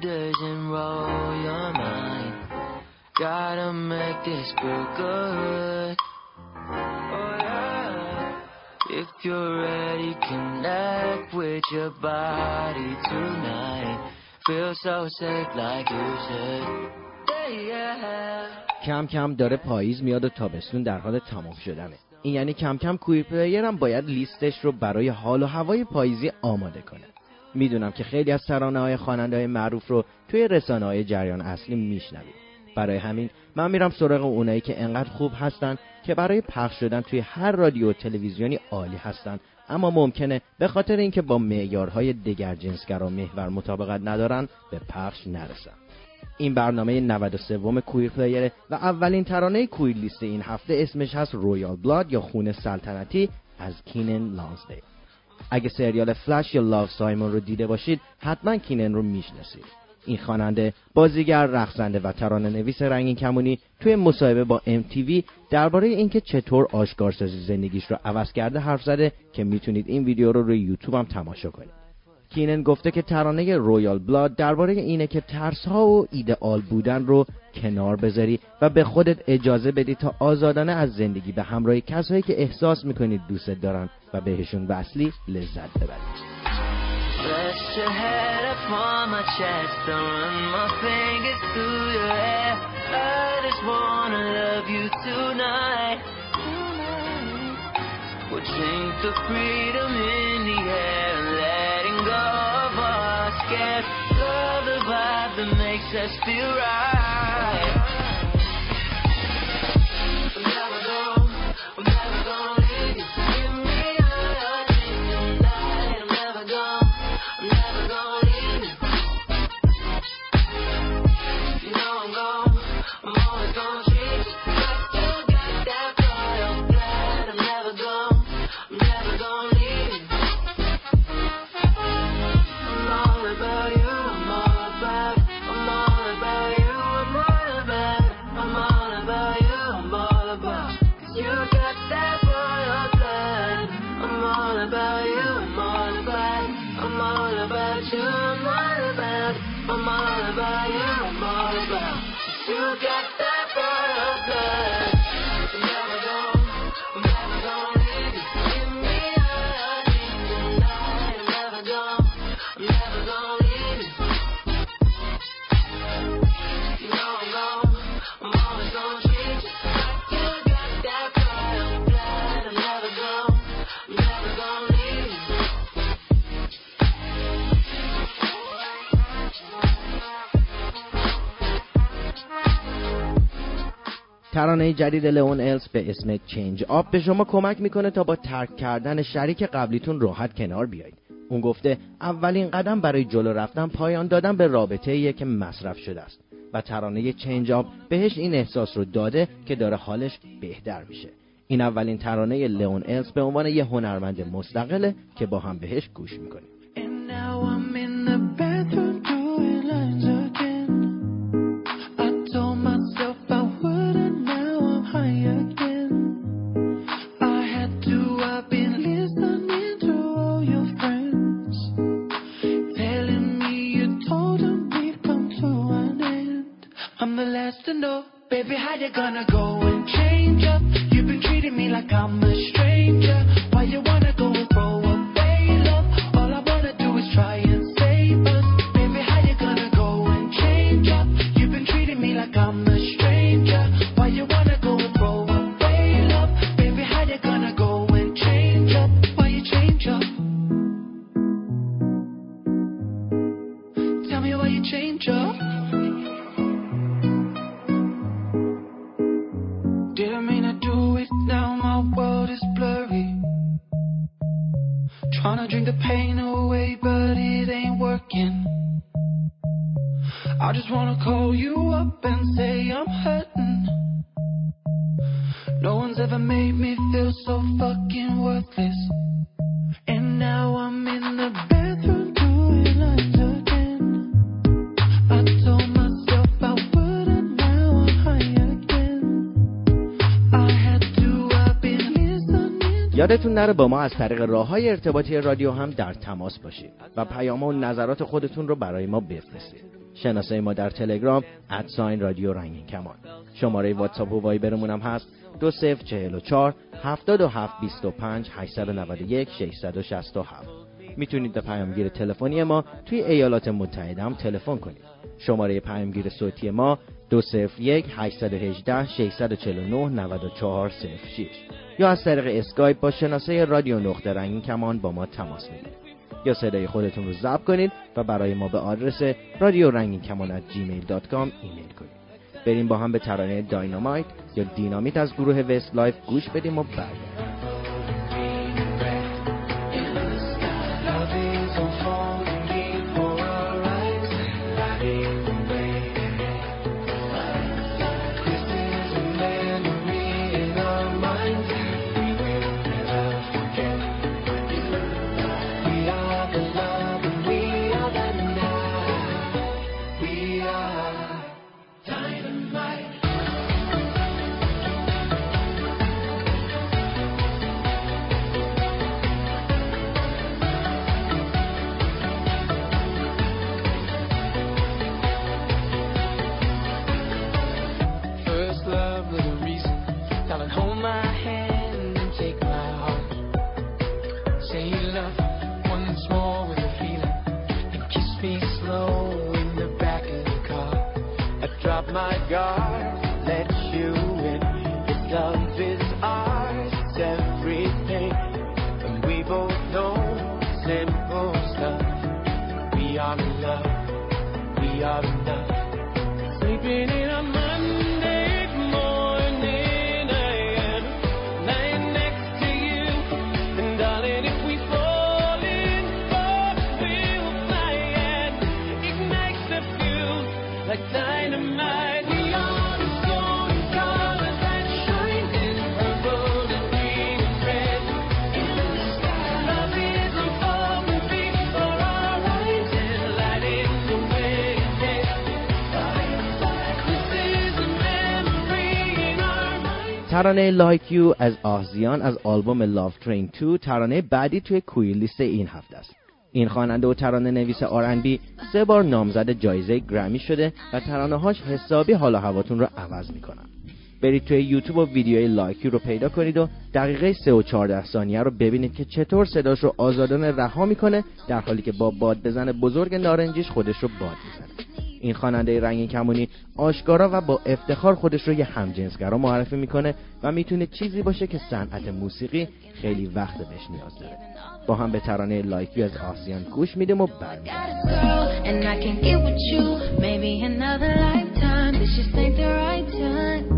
Speaker 6: shoulders and roll your mind. Gotta make this feel good. Oh yeah. If you're ready, connect with your body tonight. Feel so safe like you should. Yeah.
Speaker 7: کم کم داره پاییز میاد و تابستون در حال تمام شدنه این یعنی کم کم کویر پلیر هم باید لیستش رو برای حال و هوای پاییزی آماده کنه می‌دونم که خیلی از ترانه های خواننده های معروف رو توی رسانه های جریان اصلی میشنوید. برای همین من میرم سراغ اونایی که انقدر خوب هستن که برای پخش شدن توی هر رادیو و تلویزیونی عالی هستن. اما ممکنه به خاطر اینکه با معیارهای دگر جنسگرا محور مطابقت ندارن به پخش نرسن. این برنامه 93 کویر پلیره و اولین ترانه کویر لیست این هفته اسمش هست رویال بلاد یا خون سلطنتی از Keiynan Lonsdale اگه سریال فلش یا Love, Simon رو دیده باشید حتما Keiynan رو می‌شناسید. این خواننده بازیگر رقصنده و ترانه نویس رنگین کمونی توی مصاحبه با MTV درباره اینکه چطور آشکارسازی زندگیش رو عوض کرده حرف زده که می‌تونید این ویدیو رو روی یوتیوب هم تماشا کنید. Keiynan گفته که ترانه Royal Blood درباره اینه که ترس ها و ایدئال بودن رو کنار بذاری و به خودت اجازه بدی تا آزادانه از زندگی به همراه کسایی که احساس می‌کنید دوست دارن و بهشون وصلی لذت ببرید.
Speaker 6: Us feel right.
Speaker 7: ترانه جدید لئون الس به اسم چنج آب به شما کمک می‌کنه تا با ترک کردن شریک قبلیتون راحت کنار بیایید. اون گفته اولین قدم برای جلو رفتن پایان دادن به رابطه ایه که مصرف شده است. و ترانه چنج آب بهش این احساس رو داده که داره حالش بهتر میشه. این اولین ترانه لئون الس به عنوان یه هنرمند مستقله که با هم بهش گوش می‌کنیم. نره با ما از طریق راه های ارتباطی رادیو هم در تماس باشید و پیام و نظرات خودتون رو برای ما بفرستید. شناسه ما در تلگرام ادساین رادیو رنگین کمان. شماره واتساپ و وایبرمون هم هست. دو صفر چهل و چار هفتاد و هفت بیست و پنج هشتصد و نود و یک ششصد و شست و هفت. می‌تونید به پیامگیر تلفنی ما توی ایالات متحده هم تلفن کنید. شماره پیامگیر صوتی ما دو صفر یک 818 649 94 06 یا از طریق اسکایپ با شناسه رادیو نقطه رنگین کمان با ما تماس بگیرید یا صدای خودتون رو ضبط کنید و برای ما به آدرس رادیو رنگین کمان gmail.com ایمیل کنید. بریم با هم به ترانه Dynamite یا دینامیت از گروه Westlife گوش بدیم و برگردیم. ترانه Like You از Asiahn از آلبوم Love Train 2 ترانه بعدی توی queer لیست این هفته است. این خواننده و ترانه نویس R&B سه بار نامزد جایزه گرمی شده و ترانه هاش حسابی حال و هواتون رو عوض می‌کنن. برید توی یوتیوب و ویدیوی Like You رو پیدا کنید و دقیقه 3 و 14 ثانیه رو ببینید که چطور صداش رو آزادانه رها می‌کنه در حالی که با بادبزن بزرگ نارنجیش خودش رو باد می‌زنه. این خواننده رنگین کمونی آشکارا و با افتخار خودش رو یه همجنسگرا معرفی می‌کنه و می‌تونه چیزی باشه که صنعت موسیقی خیلی وقت بهش نیاز داره. با هم به ترانه لایکی از آسیان گوش میدیم و برمیگردیم.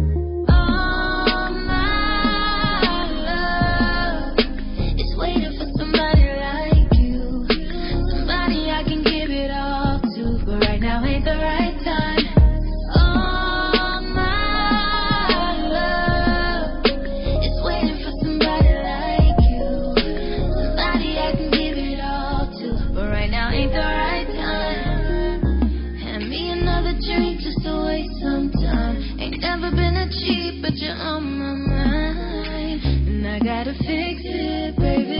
Speaker 8: And I gotta fix it, baby.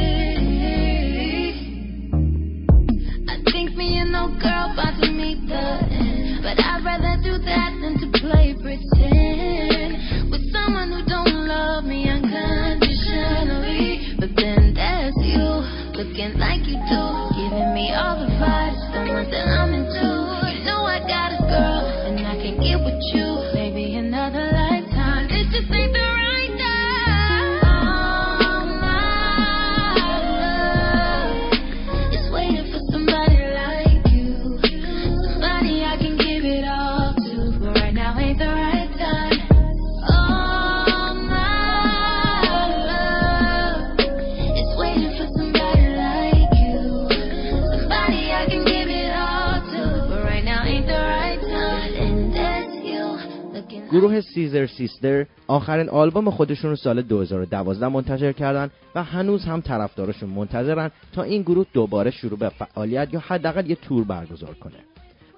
Speaker 8: I think me and no girl about to meet the end. But I'd rather do that
Speaker 7: گروه Scissor Sisters آخرین آلبوم خودشون رو سال 2012 منتشر کردن و هنوز هم طرفداراشون منتظرن تا این گروه دوباره شروع به فعالیت یا حداقل یه تور برگزار کنه.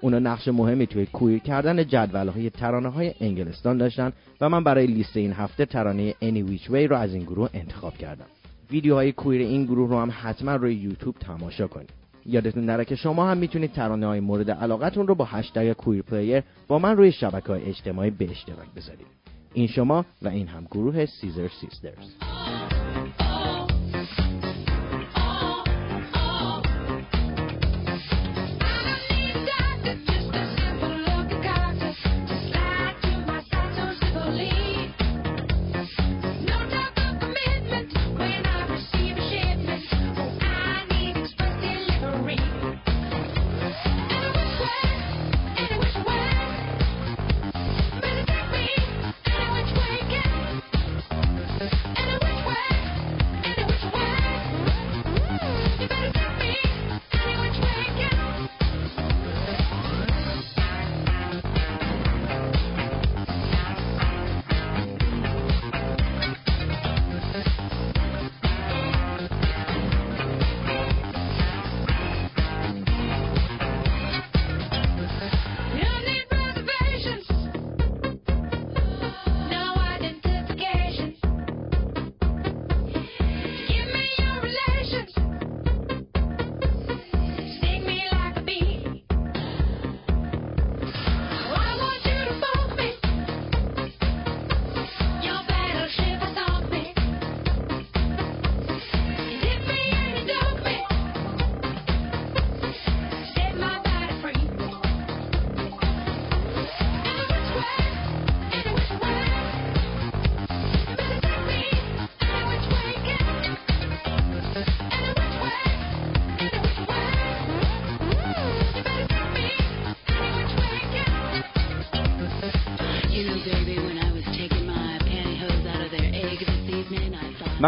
Speaker 7: اونا نقش مهمی توی queer کردن جدولهای ترانه های انگلستان داشتن و من برای لیست این هفته ترانه Any Which Way رو از این گروه انتخاب کردم. ویدیوهای queer این گروه رو هم حتما روی یوتیوب تماشا کنید یادتون نره که شما هم می‌تونید ترانه های مورد علاقتون رو با هشتگ queer player با من روی شبکه های اجتماعی به اشتراک بذارید. این شما و این هم گروه سیزر سیسترز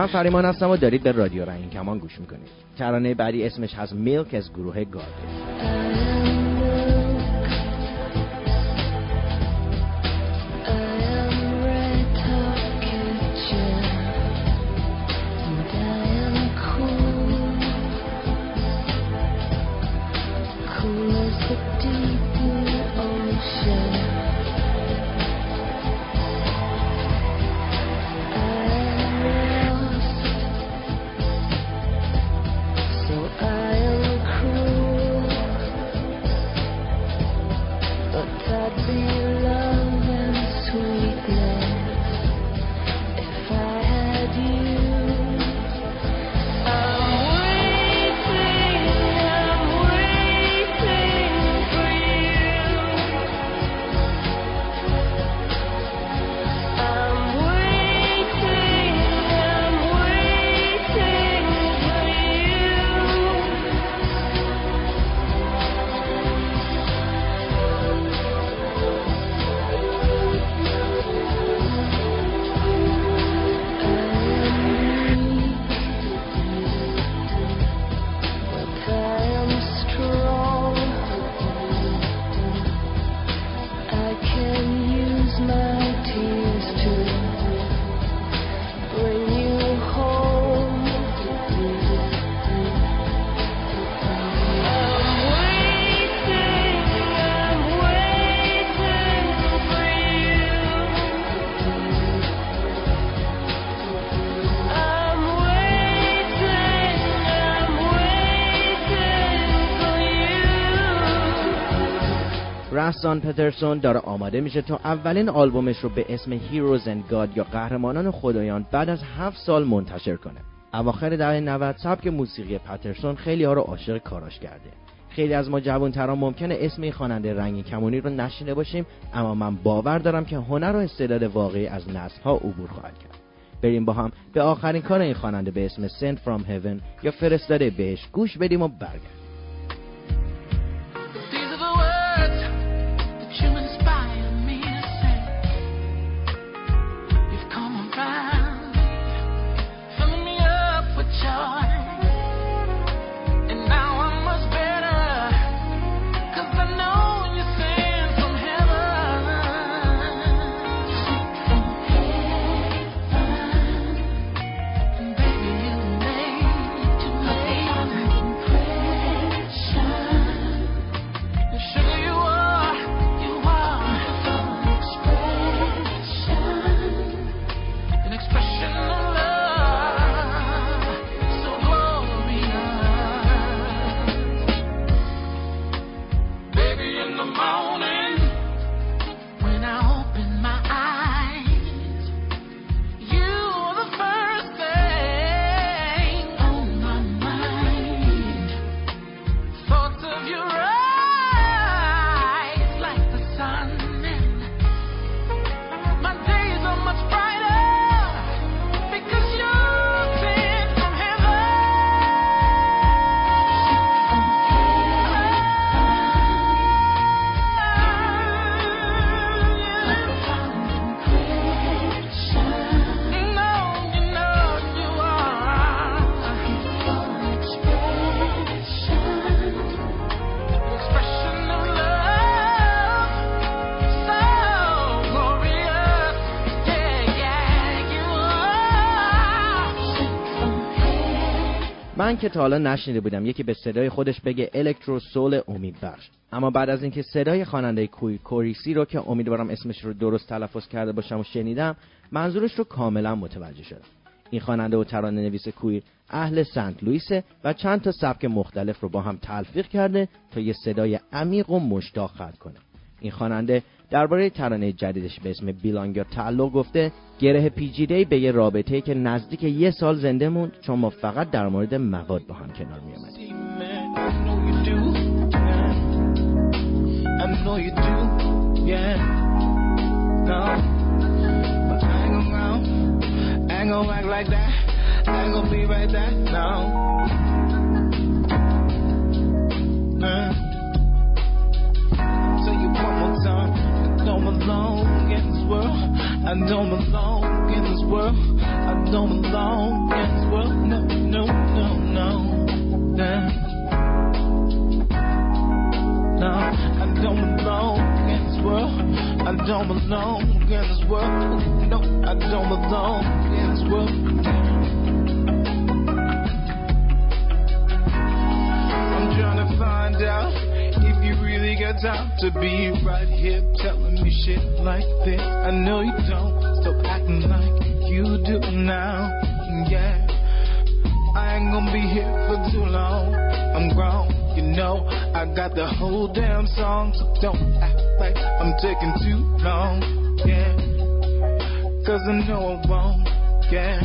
Speaker 7: من فریمان هستم و دارید به رادیو رنگین کمان گوش می‌کنید. ترانه بعدی اسمش هست میلک از گروه گارده رسان پترسون داره آماده میشه تا اولین آلبومش رو به اسم Heroes and God یا قهرمانان خدایان بعد از هفت سال منتشر کنه. اواخر دهه 90 سبک موسیقی پترسون خیلی ها رو عاشق کاراش کرده. خیلی از ما جوانتران ممکنه اسم این خواننده رنگین کمونی رو نشینه باشیم اما من باور دارم که هنر و استعداد واقعی از نسل ها عبور خواهد کرد. بریم با هم به آخرین کار این خواننده به اسم Sent from Heaven یا فرستاده بهش گوش بدیم و برگردیم. که تا حالا نشنیده بودم. یکی به صدای خودش بگه الکترو سول امید بخش. اما بعد از اینکه صدای خواننده کوی کوریسی رو که امیدوارم اسمش رو درست تلفظ کرده باشم و شنیدم منظورش رو کاملا متوجه شدم. این خواننده و ترانه نویس کویر اهل سنت لوئیسه و چند تا سبک مختلف رو با هم تلفیق کرده تا یه صدای عمیق و مشتاق خلق کنه. این خواننده درباره ترانه جدیدش به اسم بیلانگ تعلق گفته گره پیچیده به یه رابطه که نزدیک یه سال زنده موند. چون ما فقط در مورد مواد با هم کنار می
Speaker 9: belong in this world. I don't belong in this world. I don't belong in this world. No, no, no, no. Nah. No, I don't belong in this world. I don't belong in this world. No, I don't belong in this world. I'm trying to find out time to be right here telling me shit like this. I know you don't. Stop acting like you do now. Yeah. I ain't gonna be here for too long. I'm grown, you know. I got the whole damn song, so don't act like I'm taking too long. Yeah. Cause I know I won't. Yeah.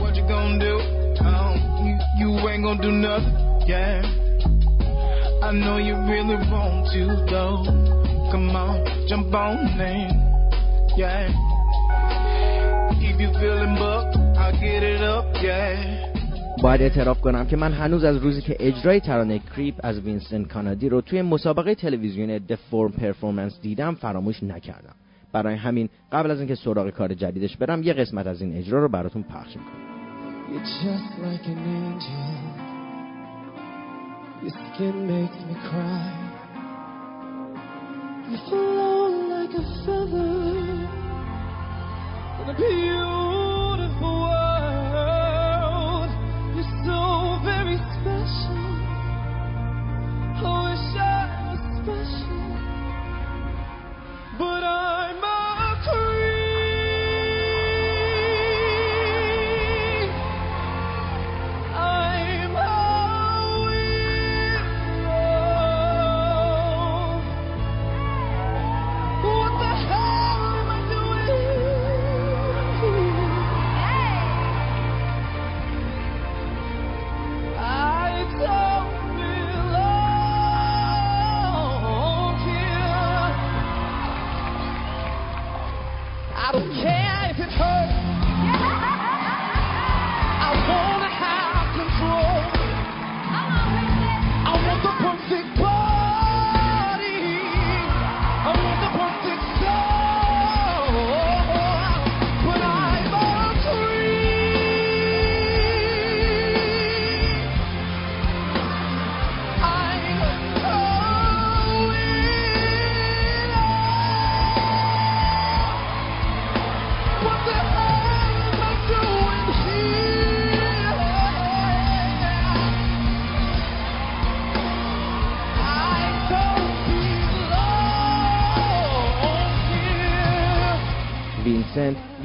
Speaker 9: What you gonna do? Oh, you, you ain't gonna do nothing. Yeah. I know you really want to though. Come on, jump on in. Yeah. If you feeling buck, I'll get it up, yeah.
Speaker 7: باید اعتراف کنم که من هنوز از روزی که اجرای ترانه Creep از Vincint Cannady رو توی مسابقه تلویزیون The Four performance دیدم فراموش نکردم برای همین قبل از اینکه سراغ کار جدیدش برم یه قسمت از این اجرا رو براتون پخش می‌کنم
Speaker 9: Your skin makes me cry. You float like a feather in a beautiful world. You're so very special. I wish I was special, but I'm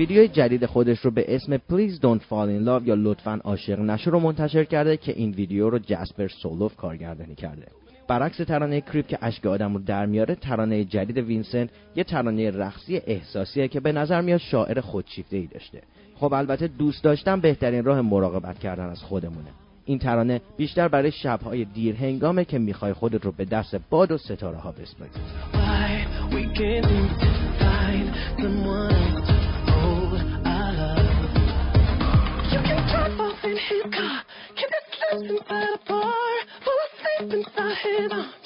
Speaker 7: ویدیوی جدید خودش رو به اسم Please Don't Fall in Love یا لطفا عاشق نشو رو منتشر کرده که این ویدیو رو جسپر سولوف کارگردانی کرده. برعکس ترانه Creep که اشک آدم رو در میاره ترانه جدید Vincint یه ترانه رقصی احساسیه که به نظر میاد شاعر خودشیفته ای داشته. خب البته دوست داشتن بهترین راه مراقبت کردن از خودمونه. این ترانه بیشتر برای شبهای دیر هنگامه که می‌خوای خودت رو به دست باد و ستاره ها بسپاری
Speaker 9: inside a bar, fall asleep inside his arms.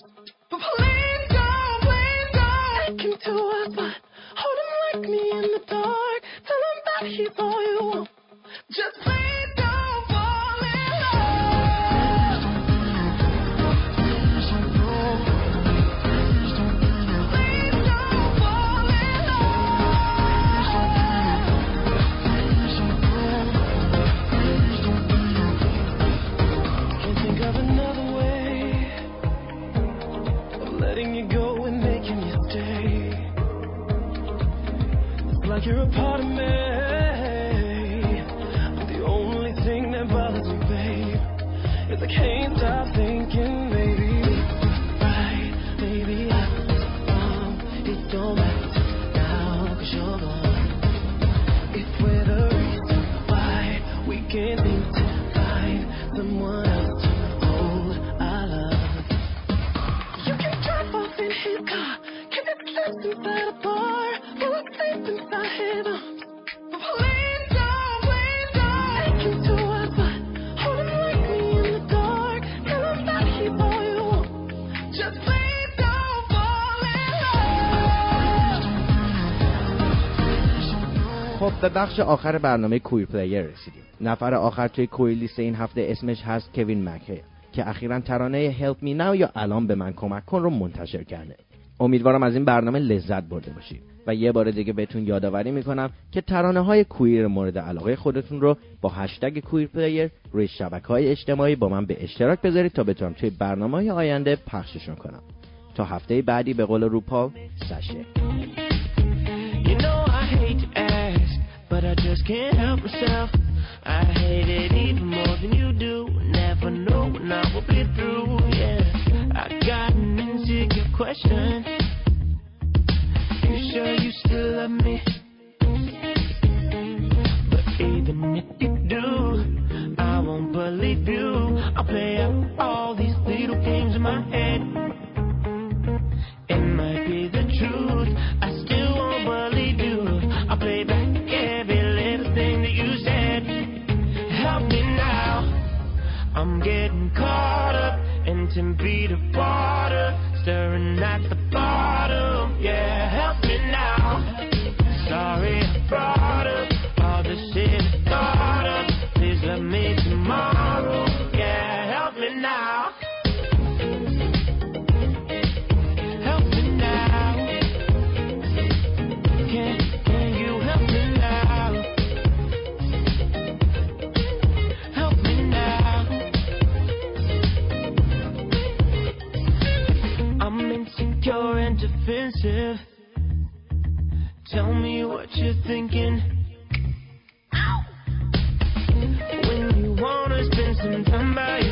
Speaker 7: بخش آخر برنامه Queer Player رسیدیم. نفر آخر توی Queer list این هفته اسمش هست کوین مک‌هیل که اخیرا ترانه Help Me Now یا الان به من کمک کن رو منتشر کرده. امیدوارم از این برنامه لذت برده باشید. و یه بار دیگه بهتون یادآوری می‌کنم که ترانه های queer مورد علاقه خودتون رو با هشتگ Queer Player روی شبکه های اجتماعی با من به اشتراک بذارید تا بتونم توی برنامه های آینده پخششون کنم. تا هفته بعدی به قول روپال سشه.
Speaker 6: But I just can't help myself. I hate it even more than you do. Never know when I will be through. Yeah, I got an insecure question. You sure you still love me? But even if you do, I won't believe you. I'll play out all these little games in my head. I'm getting caught up in 10 feet of water, staring at the bottom. Defensive. Tell me what you're thinking. When you wanna spend some time by